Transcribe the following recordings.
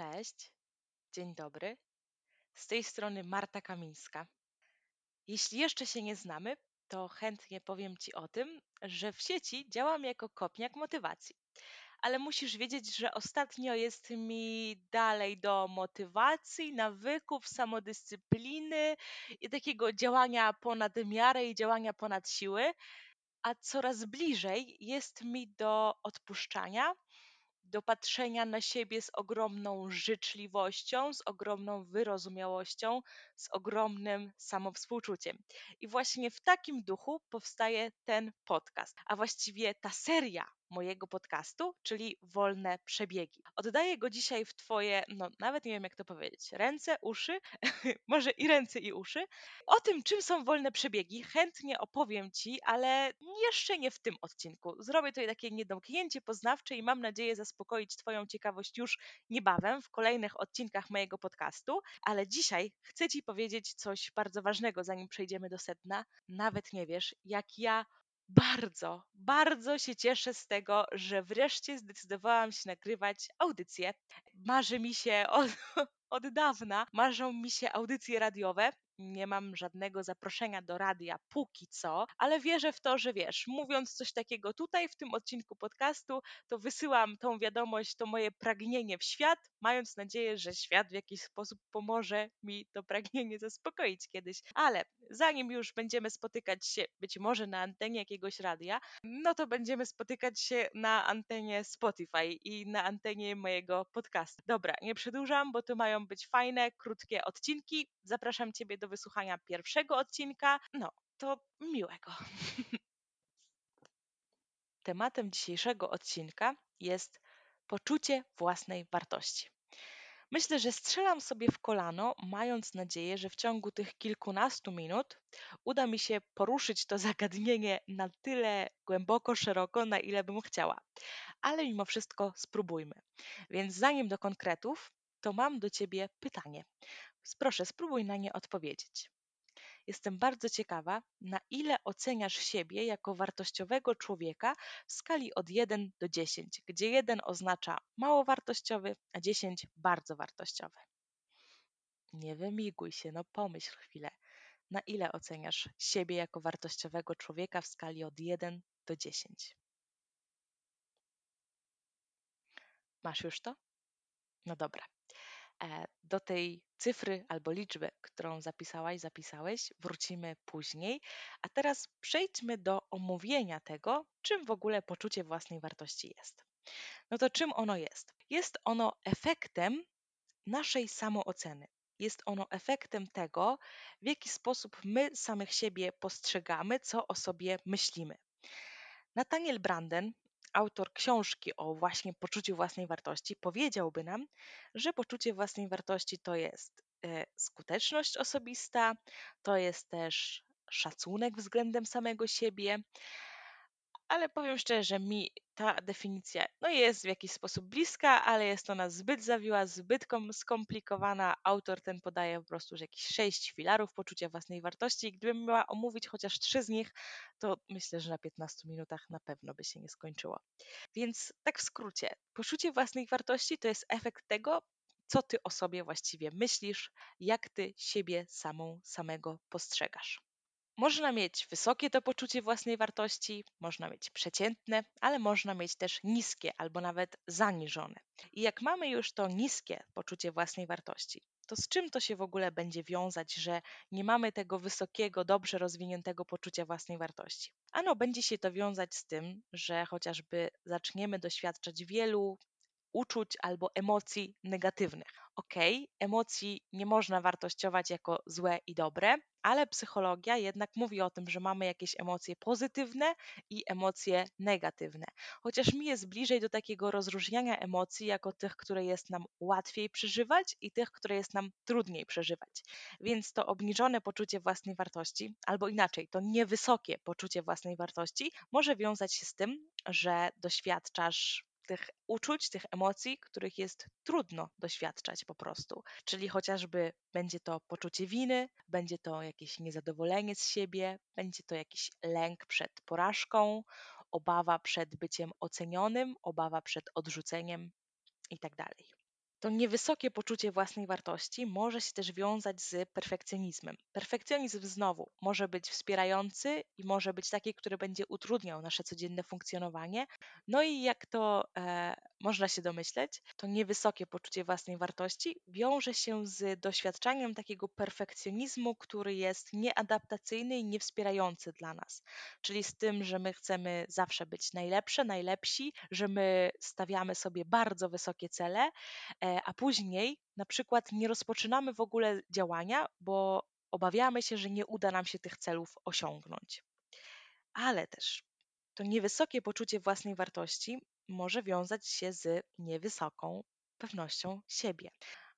Cześć, dzień dobry. Z tej strony Marta Kamińska. Jeśli jeszcze się nie znamy, to chętnie powiem Ci o tym, że w sieci działam jako kopniak motywacji. Ale musisz wiedzieć, że ostatnio jest mi dalej do motywacji, nawyków, samodyscypliny i takiego działania ponad miarę i działania ponad siły, a coraz bliżej jest mi do odpuszczania do patrzenia na siebie z ogromną życzliwością, z ogromną wyrozumiałością, z ogromnym samowspółczuciem. I właśnie w takim duchu powstaje ten podcast, a właściwie ta seria mojego podcastu, czyli Wolne Przebiegi. Oddaję go dzisiaj w Twoje, no nawet nie wiem jak to powiedzieć, ręce, uszy, może i ręce i uszy. O tym, czym są wolne przebiegi, chętnie opowiem Ci, ale jeszcze nie w tym odcinku. Zrobię tutaj takie niedomknięcie poznawcze i mam nadzieję zaspokoić Twoją ciekawość już niebawem w kolejnych odcinkach mojego podcastu, ale dzisiaj chcę Ci powiedzieć coś bardzo ważnego, zanim przejdziemy do sedna. Nawet nie wiesz, jak ja bardzo, bardzo się cieszę z tego, że wreszcie zdecydowałam się nagrywać audycję. Marzy mi się od, od dawna, marzą mi się audycje radiowe nie mam żadnego zaproszenia do radia póki co, ale wierzę w to, że wiesz, mówiąc coś takiego tutaj w tym odcinku podcastu, to wysyłam tą wiadomość, to moje pragnienie w świat, mając nadzieję, że świat w jakiś sposób pomoże mi to pragnienie zaspokoić kiedyś. Ale zanim już będziemy spotykać się być może na antenie jakiegoś radia, no to będziemy spotykać się na antenie Spotify i na antenie mojego podcastu. Dobra, nie przedłużam, bo to mają być fajne, krótkie odcinki. Zapraszam Ciebie do wysłuchania pierwszego odcinka. No, to miłego. Tematem dzisiejszego odcinka jest poczucie własnej wartości. Myślę, że strzelam sobie w kolano, mając nadzieję, że w ciągu tych kilkunastu minut uda mi się poruszyć to zagadnienie na tyle głęboko, szeroko, na ile bym chciała. Ale mimo wszystko spróbujmy. Więc zanim do konkretów, to mam do Ciebie pytanie. Proszę, spróbuj na nie odpowiedzieć. Jestem bardzo ciekawa, na ile oceniasz siebie jako wartościowego człowieka w skali od 1 do 10, gdzie 1 oznacza mało wartościowy, a 10 bardzo wartościowy. Nie wymiguj się, no pomyśl chwilę. Na ile oceniasz siebie jako wartościowego człowieka w skali od 1 do 10? Masz już to? No dobra. E, do tej cyfry albo liczby, którą zapisałaś, zapisałeś, wrócimy później. A teraz przejdźmy do omówienia tego, czym w ogóle poczucie własnej wartości jest. No to czym ono jest? Jest ono efektem naszej samooceny. Jest ono efektem tego, w jaki sposób my samych siebie postrzegamy, co o sobie myślimy. Nathaniel Branden, autor książki o właśnie poczuciu własnej wartości, powiedziałby nam, że poczucie własnej wartości to jest e, skuteczność osobista, to jest też szacunek względem samego siebie, ale powiem szczerze, że mi ta definicja no jest w jakiś sposób bliska, ale jest ona zbyt zawiła, zbyt skomplikowana. Autor ten podaje po prostu że jakieś sześć filarów poczucia własnej wartości. Gdybym miała omówić chociaż trzy z nich, to myślę, że na 15 minutach na pewno by się nie skończyło. Więc tak w skrócie, poczucie własnej wartości to jest efekt tego, co ty o sobie właściwie myślisz, jak ty siebie samą, samego postrzegasz. Można mieć wysokie to poczucie własnej wartości, można mieć przeciętne, ale można mieć też niskie albo nawet zaniżone. I jak mamy już to niskie poczucie własnej wartości, to z czym to się w ogóle będzie wiązać, że nie mamy tego wysokiego, dobrze rozwiniętego poczucia własnej wartości? Ano, będzie się to wiązać z tym, że chociażby zaczniemy doświadczać wielu uczuć albo emocji negatywnych. Ok, emocji nie można wartościować jako złe i dobre, ale psychologia jednak mówi o tym, że mamy jakieś emocje pozytywne i emocje negatywne. Chociaż mi jest bliżej do takiego rozróżniania emocji jako tych, które jest nam łatwiej przeżywać i tych, które jest nam trudniej przeżywać. Więc to obniżone poczucie własnej wartości, albo inaczej, to niewysokie poczucie własnej wartości może wiązać się z tym, że doświadczasz tych uczuć, tych emocji, których jest trudno doświadczać po prostu. Czyli chociażby będzie to poczucie winy, będzie to jakieś niezadowolenie z siebie, będzie to jakiś lęk przed porażką, obawa przed byciem ocenionym, obawa przed odrzuceniem itd. To niewysokie poczucie własnej wartości może się też wiązać z perfekcjonizmem. Perfekcjonizm znowu może być wspierający i może być taki, który będzie utrudniał nasze codzienne funkcjonowanie. No i jak to e, można się domyśleć, to niewysokie poczucie własnej wartości wiąże się z doświadczaniem takiego perfekcjonizmu, który jest nieadaptacyjny i niewspierający dla nas. Czyli z tym, że my chcemy zawsze być najlepsze, najlepsi, że my stawiamy sobie bardzo wysokie cele, e, a później na przykład nie rozpoczynamy w ogóle działania, bo obawiamy się, że nie uda nam się tych celów osiągnąć. Ale też to niewysokie poczucie własnej wartości może wiązać się z niewysoką pewnością siebie.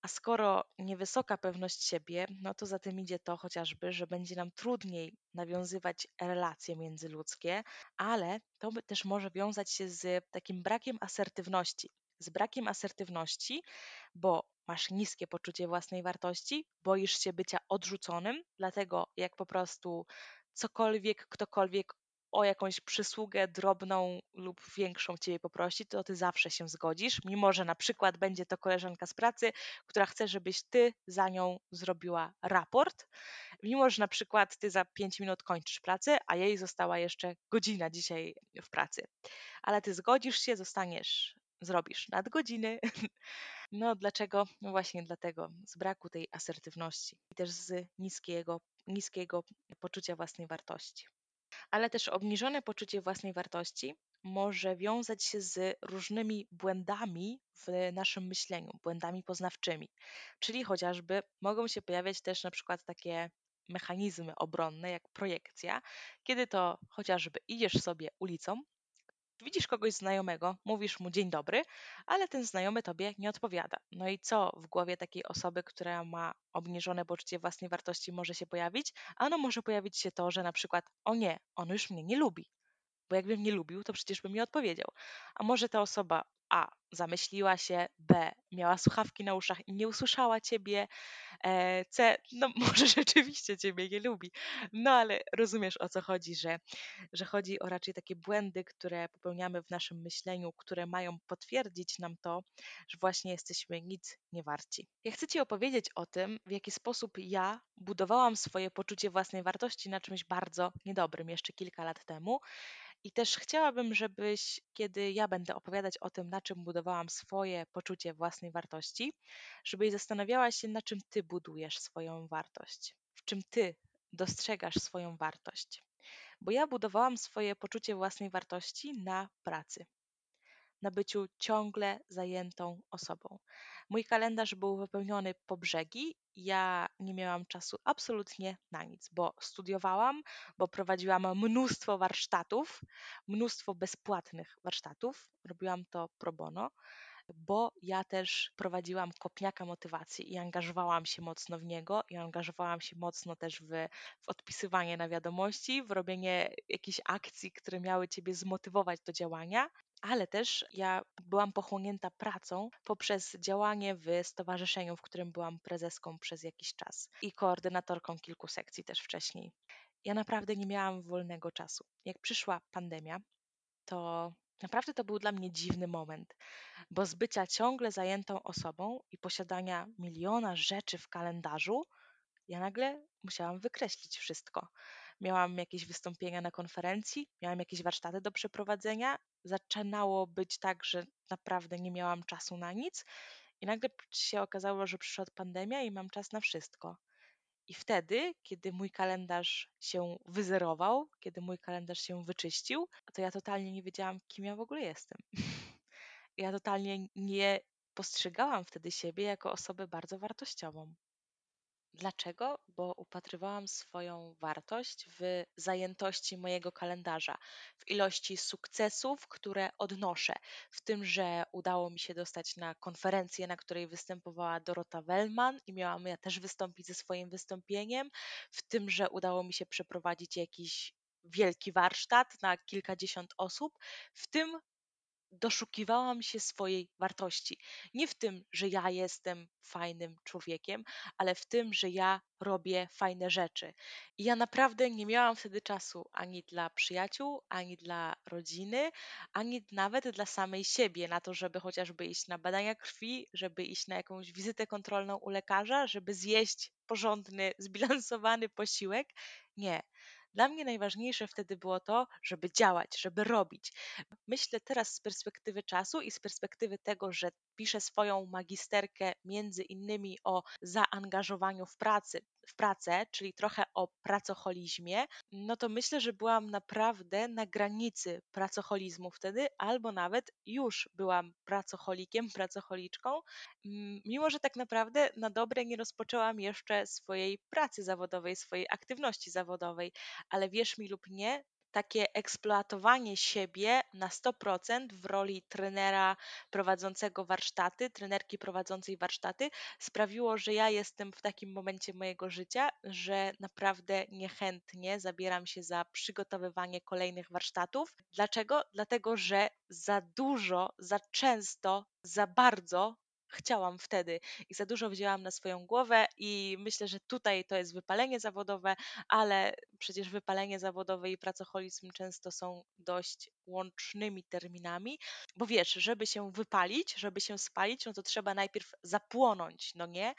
A skoro niewysoka pewność siebie, no to za tym idzie to chociażby, że będzie nam trudniej nawiązywać relacje międzyludzkie, ale to też może wiązać się z takim brakiem asertywności. Z brakiem asertywności, bo masz niskie poczucie własnej wartości, boisz się bycia odrzuconym, dlatego jak po prostu cokolwiek, ktokolwiek o jakąś przysługę drobną lub większą ciebie poprosi, to ty zawsze się zgodzisz, mimo że na przykład będzie to koleżanka z pracy, która chce, żebyś ty za nią zrobiła raport, mimo że na przykład ty za 5 minut kończysz pracę, a jej została jeszcze godzina dzisiaj w pracy. Ale ty zgodzisz się, zostaniesz, zrobisz nadgodziny. No dlaczego? No właśnie dlatego, z braku tej asertywności i też z niskiego, niskiego poczucia własnej wartości ale też obniżone poczucie własnej wartości może wiązać się z różnymi błędami w naszym myśleniu, błędami poznawczymi. Czyli chociażby mogą się pojawiać też na przykład takie mechanizmy obronne, jak projekcja, kiedy to chociażby idziesz sobie ulicą, widzisz kogoś znajomego, mówisz mu dzień dobry, ale ten znajomy tobie nie odpowiada. No i co w głowie takiej osoby, która ma obniżone poczucie własnej wartości może się pojawić? Ano może pojawić się to, że na przykład o nie, on już mnie nie lubi. Bo jakbym nie lubił, to przecież bym mi odpowiedział. A może ta osoba A zamyśliła się, B miała słuchawki na uszach i nie usłyszała ciebie, e, C no może rzeczywiście ciebie nie lubi. No ale rozumiesz o co chodzi, że, że chodzi o raczej takie błędy, które popełniamy w naszym myśleniu, które mają potwierdzić nam to, że właśnie jesteśmy nic nie warci. Ja chcę Ci opowiedzieć o tym, w jaki sposób ja budowałam swoje poczucie własnej wartości na czymś bardzo niedobrym jeszcze kilka lat temu i też chciałabym, żebyś, kiedy ja będę opowiadać o tym, na czym budowałam swoje poczucie własnej wartości, żebyś zastanawiała się, na czym ty budujesz swoją wartość, w czym ty dostrzegasz swoją wartość. Bo ja budowałam swoje poczucie własnej wartości na pracy, na byciu ciągle zajętą osobą. Mój kalendarz był wypełniony po brzegi. Ja nie miałam czasu absolutnie na nic, bo studiowałam, bo prowadziłam mnóstwo warsztatów, mnóstwo bezpłatnych warsztatów. Robiłam to pro bono bo ja też prowadziłam kopniaka motywacji i angażowałam się mocno w niego i angażowałam się mocno też w, w odpisywanie na wiadomości, w robienie jakichś akcji, które miały Ciebie zmotywować do działania ale też ja byłam pochłonięta pracą poprzez działanie w stowarzyszeniu, w którym byłam prezeską przez jakiś czas i koordynatorką kilku sekcji też wcześniej. Ja naprawdę nie miałam wolnego czasu. Jak przyszła pandemia, to naprawdę to był dla mnie dziwny moment, bo z bycia ciągle zajętą osobą i posiadania miliona rzeczy w kalendarzu, ja nagle musiałam wykreślić wszystko. Miałam jakieś wystąpienia na konferencji, miałam jakieś warsztaty do przeprowadzenia. Zaczynało być tak, że naprawdę nie miałam czasu na nic, i nagle się okazało, że przyszła pandemia i mam czas na wszystko. I wtedy, kiedy mój kalendarz się wyzerował, kiedy mój kalendarz się wyczyścił, to ja totalnie nie wiedziałam, kim ja w ogóle jestem. ja totalnie nie postrzegałam wtedy siebie jako osobę bardzo wartościową. Dlaczego? Bo upatrywałam swoją wartość w zajętości mojego kalendarza, w ilości sukcesów, które odnoszę, w tym, że udało mi się dostać na konferencję, na której występowała Dorota Wellman i miałam ja też wystąpić ze swoim wystąpieniem, w tym, że udało mi się przeprowadzić jakiś wielki warsztat na kilkadziesiąt osób, w tym doszukiwałam się swojej wartości. Nie w tym, że ja jestem fajnym człowiekiem, ale w tym, że ja robię fajne rzeczy. I ja naprawdę nie miałam wtedy czasu ani dla przyjaciół, ani dla rodziny, ani nawet dla samej siebie, na to, żeby chociażby iść na badania krwi, żeby iść na jakąś wizytę kontrolną u lekarza, żeby zjeść porządny, zbilansowany posiłek. Nie. Dla mnie najważniejsze wtedy było to, żeby działać, żeby robić. Myślę teraz z perspektywy czasu i z perspektywy tego, że piszę swoją magisterkę między innymi o zaangażowaniu w pracy, w pracę, czyli trochę o pracocholizmie, no to myślę, że byłam naprawdę na granicy pracocholizmu wtedy, albo nawet już byłam pracocholikiem, pracocholiczką, mimo że tak naprawdę na dobre nie rozpoczęłam jeszcze swojej pracy zawodowej, swojej aktywności zawodowej, ale wierz mi lub nie, takie eksploatowanie siebie na 100% w roli trenera prowadzącego warsztaty, trenerki prowadzącej warsztaty, sprawiło, że ja jestem w takim momencie mojego życia, że naprawdę niechętnie zabieram się za przygotowywanie kolejnych warsztatów. Dlaczego? Dlatego, że za dużo, za często, za bardzo chciałam wtedy i za dużo wzięłam na swoją głowę i myślę, że tutaj to jest wypalenie zawodowe, ale przecież wypalenie zawodowe i pracoholizm często są dość łącznymi terminami, bo wiesz, żeby się wypalić, żeby się spalić, no to trzeba najpierw zapłonąć, no nie?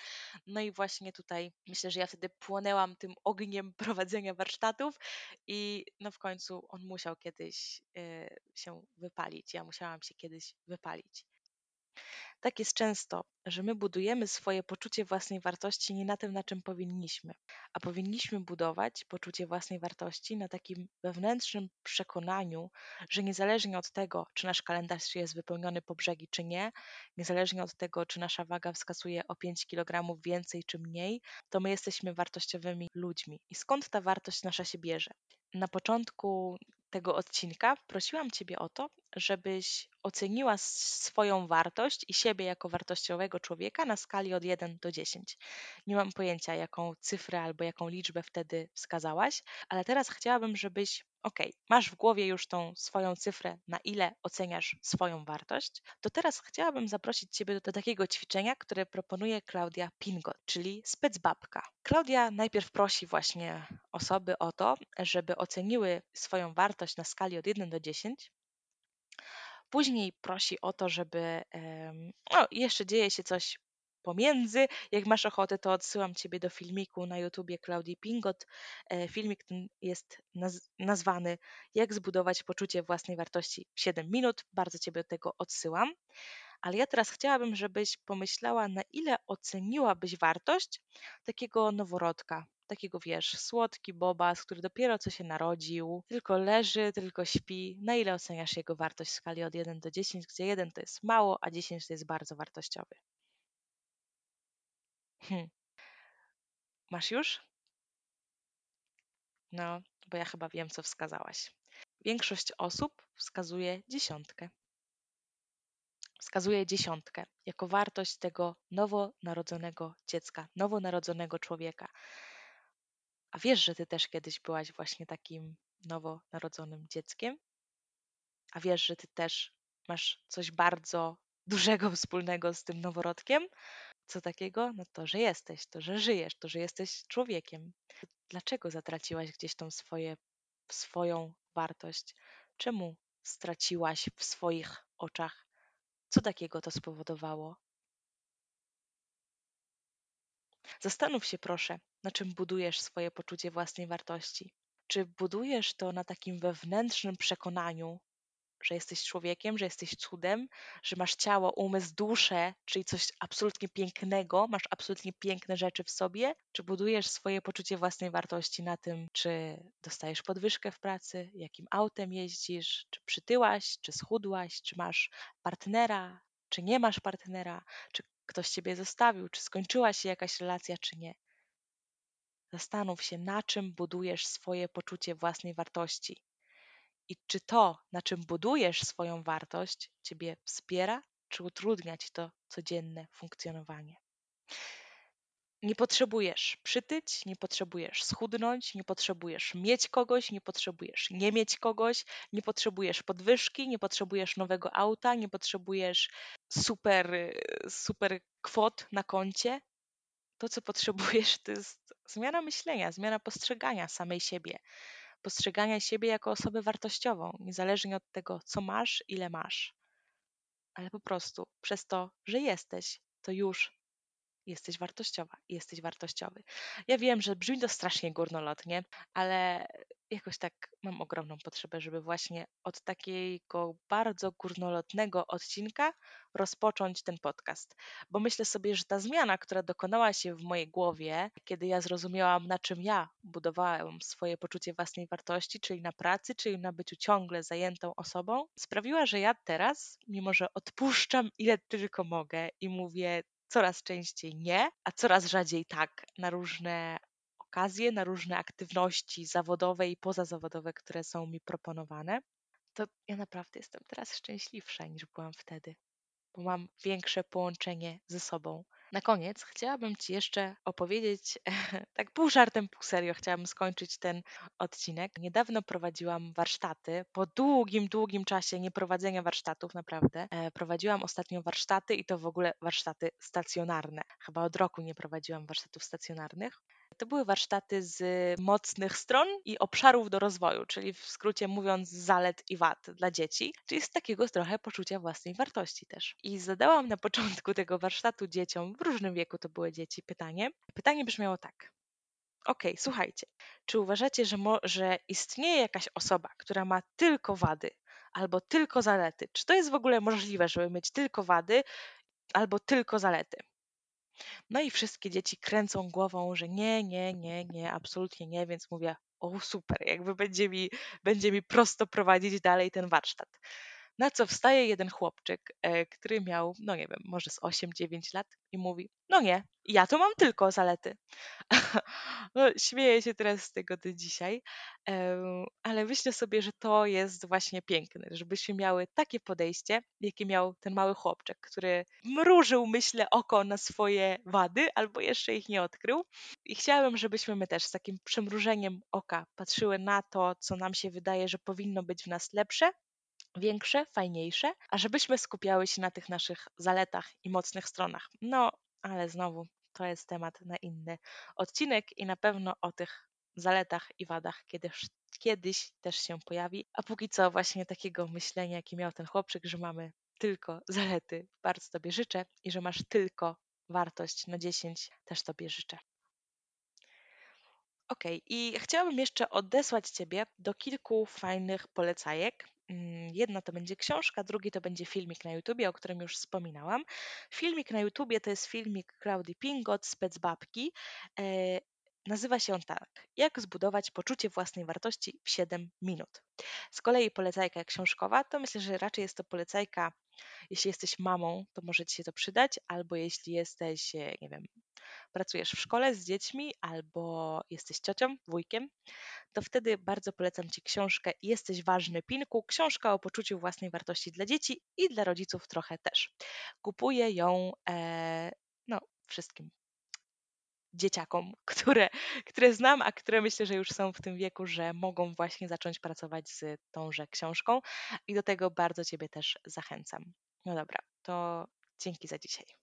No i właśnie tutaj myślę, że ja wtedy płonęłam tym ogniem prowadzenia warsztatów i no w końcu on musiał kiedyś y, się wypalić. Ja musiałam się kiedyś wypalić. Tak jest często, że my budujemy swoje poczucie własnej wartości nie na tym, na czym powinniśmy, a powinniśmy budować poczucie własnej wartości na takim wewnętrznym przekonaniu, że niezależnie od tego, czy nasz kalendarz jest wypełniony po brzegi, czy nie, niezależnie od tego, czy nasza waga wskazuje o 5 kg więcej czy mniej, to my jesteśmy wartościowymi ludźmi. I skąd ta wartość nasza się bierze? Na początku tego odcinka prosiłam Ciebie o to, żebyś oceniła swoją wartość i siebie jako wartościowego człowieka na skali od 1 do 10. Nie mam pojęcia, jaką cyfrę albo jaką liczbę wtedy wskazałaś, ale teraz chciałabym, żebyś ok, masz w głowie już tą swoją cyfrę, na ile oceniasz swoją wartość, to teraz chciałabym zaprosić Ciebie do, do takiego ćwiczenia, które proponuje Klaudia Pingot, czyli specbabka. Klaudia najpierw prosi właśnie osoby o to, żeby oceniły swoją wartość na skali od 1 do 10, Później prosi o to, żeby. No, jeszcze dzieje się coś pomiędzy. Jak masz ochotę, to odsyłam Ciebie do filmiku na YouTubie Klaudii Pingot. E, filmik ten jest naz nazwany Jak zbudować poczucie własnej wartości w 7 minut. Bardzo Ciebie do tego odsyłam. Ale ja teraz chciałabym, żebyś pomyślała, na ile oceniłabyś wartość takiego noworodka, takiego wiesz, słodki bobas, który dopiero co się narodził, tylko leży, tylko śpi. Na ile oceniasz jego wartość w skali od 1 do 10, gdzie 1 to jest mało, a 10 to jest bardzo wartościowy? Hm. Masz już? No, bo ja chyba wiem, co wskazałaś. Większość osób wskazuje dziesiątkę. Wskazuje dziesiątkę jako wartość tego nowonarodzonego dziecka, nowonarodzonego człowieka. A wiesz, że ty też kiedyś byłaś właśnie takim nowonarodzonym dzieckiem? A wiesz, że ty też masz coś bardzo dużego wspólnego z tym noworodkiem? Co takiego? No to, że jesteś, to, że żyjesz, to, że jesteś człowiekiem. Dlaczego zatraciłaś gdzieś tą swoje, swoją wartość? Czemu straciłaś w swoich oczach? Co takiego to spowodowało? Zastanów się proszę, na czym budujesz swoje poczucie własnej wartości. Czy budujesz to na takim wewnętrznym przekonaniu, że jesteś człowiekiem, że jesteś cudem, że masz ciało, umysł, duszę, czyli coś absolutnie pięknego, masz absolutnie piękne rzeczy w sobie, czy budujesz swoje poczucie własnej wartości na tym, czy dostajesz podwyżkę w pracy, jakim autem jeździsz, czy przytyłaś, czy schudłaś, czy masz partnera, czy nie masz partnera, czy ktoś ciebie zostawił, czy skończyła się jakaś relacja, czy nie. Zastanów się, na czym budujesz swoje poczucie własnej wartości i czy to, na czym budujesz swoją wartość, ciebie wspiera, czy utrudnia ci to codzienne funkcjonowanie. Nie potrzebujesz przytyć, nie potrzebujesz schudnąć, nie potrzebujesz mieć kogoś, nie potrzebujesz nie mieć kogoś, nie potrzebujesz podwyżki, nie potrzebujesz nowego auta, nie potrzebujesz super, super kwot na koncie. To, co potrzebujesz, to jest zmiana myślenia, zmiana postrzegania samej siebie, postrzegania siebie jako osobę wartościową, niezależnie od tego, co masz, ile masz. Ale po prostu przez to, że jesteś, to już jesteś wartościowa, jesteś wartościowy. Ja wiem, że brzmi to strasznie górnolotnie, ale jakoś tak mam ogromną potrzebę, żeby właśnie od takiego bardzo górnolotnego odcinka rozpocząć ten podcast. Bo myślę sobie, że ta zmiana, która dokonała się w mojej głowie, kiedy ja zrozumiałam, na czym ja budowałam swoje poczucie własnej wartości, czyli na pracy, czyli na byciu ciągle zajętą osobą, sprawiła, że ja teraz, mimo że odpuszczam ile tylko mogę i mówię, coraz częściej nie, a coraz rzadziej tak na różne okazje, na różne aktywności zawodowe i pozazawodowe, które są mi proponowane, to ja naprawdę jestem teraz szczęśliwsza niż byłam wtedy, bo mam większe połączenie ze sobą. Na koniec chciałabym Ci jeszcze opowiedzieć, tak pół żartem, pół serio, chciałabym skończyć ten odcinek. Niedawno prowadziłam warsztaty, po długim, długim czasie nieprowadzenia warsztatów, naprawdę. E, prowadziłam ostatnio warsztaty i to w ogóle warsztaty stacjonarne. Chyba od roku nie prowadziłam warsztatów stacjonarnych. To były warsztaty z mocnych stron i obszarów do rozwoju, czyli w skrócie mówiąc zalet i wad dla dzieci, czyli z takiego trochę poczucia własnej wartości też. I zadałam na początku tego warsztatu dzieciom, w różnym wieku to były dzieci, pytanie. Pytanie brzmiało tak. Okay, słuchajcie, czy uważacie, że, że istnieje jakaś osoba, która ma tylko wady albo tylko zalety? Czy to jest w ogóle możliwe, żeby mieć tylko wady albo tylko zalety? No i wszystkie dzieci kręcą głową, że nie, nie, nie, nie, absolutnie nie, więc mówię, o super, jakby będzie mi, będzie mi prosto prowadzić dalej ten warsztat. Na co wstaje jeden chłopczyk, e, który miał, no nie wiem, może z 8-9 lat i mówi: No nie, ja to mam tylko zalety. no, śmieję się teraz z tego do dzisiaj, ale myślę sobie, że to jest właśnie piękne, żebyśmy miały takie podejście, jakie miał ten mały chłopczyk, który mrużył, myślę, oko na swoje wady albo jeszcze ich nie odkrył. I chciałabym, żebyśmy my też z takim przymrużeniem oka patrzyły na to, co nam się wydaje, że powinno być w nas lepsze, większe, fajniejsze, a żebyśmy skupiały się na tych naszych zaletach i mocnych stronach. No, ale znowu to jest temat na inny odcinek i na pewno o tych zaletach i wadach kiedyś, kiedyś też się pojawi. A póki co właśnie takiego myślenia, jaki miał ten chłopczyk, że mamy tylko zalety, bardzo Tobie życzę i że masz tylko wartość na 10, też Tobie życzę. Ok, i chciałabym jeszcze odesłać Ciebie do kilku fajnych polecajek. Mm, jedna to będzie książka, drugi to będzie filmik na YouTubie, o którym już wspominałam. Filmik na YouTubie to jest filmik Claudii Pingot, Specbabki. E, nazywa się on tak: Jak zbudować poczucie własnej wartości w 7 minut. Z kolei polecajka książkowa to myślę, że raczej jest to polecajka, jeśli jesteś mamą, to może Ci się to przydać, albo jeśli jesteś, e, nie wiem, pracujesz w szkole z dziećmi albo jesteś ciocią, wujkiem, to wtedy bardzo polecam Ci książkę Jesteś ważny, Pinku. Książka o poczuciu własnej wartości dla dzieci i dla rodziców trochę też. Kupuję ją e, no, wszystkim dzieciakom, które, które znam, a które myślę, że już są w tym wieku, że mogą właśnie zacząć pracować z tąże książką i do tego bardzo Ciebie też zachęcam. No dobra, to dzięki za dzisiaj.